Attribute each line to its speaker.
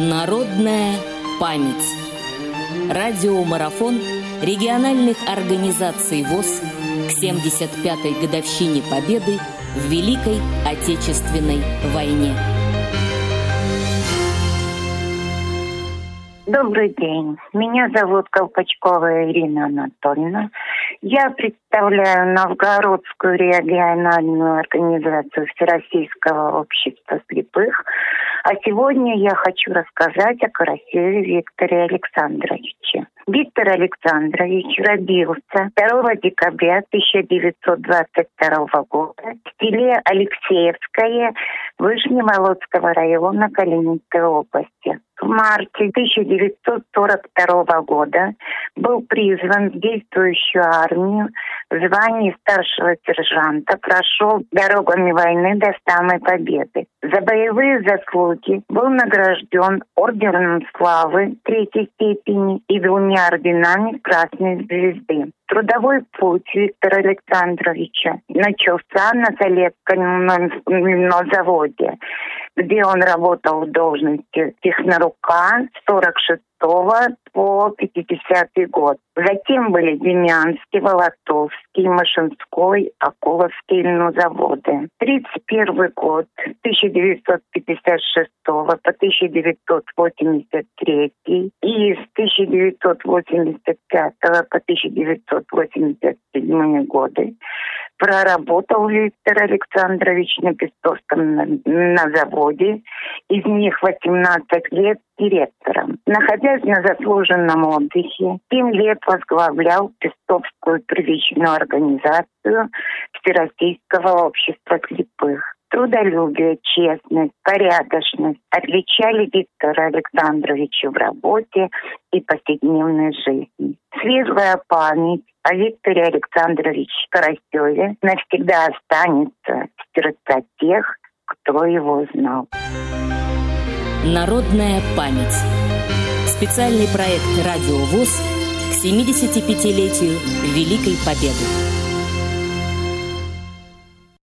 Speaker 1: Народная память. Радиомарафон региональных организаций ВОЗ к 75-й годовщине Победы в Великой Отечественной войне.
Speaker 2: Добрый день. Меня зовут Колпачкова Ирина Анатольевна. Я представляю Новгородскую региональную организацию Всероссийского общества слепых. А сегодня я хочу рассказать о Карасеве Викторе Александровиче. Виктор Александрович родился 2 декабря 1922 года в селе Алексеевское Вышнемолодского района Калининской области. Марте 1942 года был призван в действующую армию в звании старшего сержанта, прошел дорогами войны до самой победы. За боевые заслуги был награжден орденом славы третьей степени и двумя орденами Красной Звезды. Трудовой путь Виктора Александровича начался на Солецком заводе, где он работал в должности? Технорука 46 по 50 год. Затем были Демянский, Волотовский, Машинской, Акуловский ну, заводы. 31 год, 1956 по 1983 и с 1985 по 1987 годы проработал Виктор Александрович на Пестовском на, на заводе. Из них 18 лет директором. Находясь на заслуженном отдыхе, 7 лет возглавлял Пестовскую первичную организацию Всероссийского общества слепых. Трудолюбие, честность, порядочность отличали Виктора Александровича в работе и повседневной жизни. Светлая память о Викторе Александровиче Карасеве навсегда останется в сердца тех, кто его знал.
Speaker 1: Народная память. Специальный проект «Радио ВОЗ» к 75-летию Великой Победы.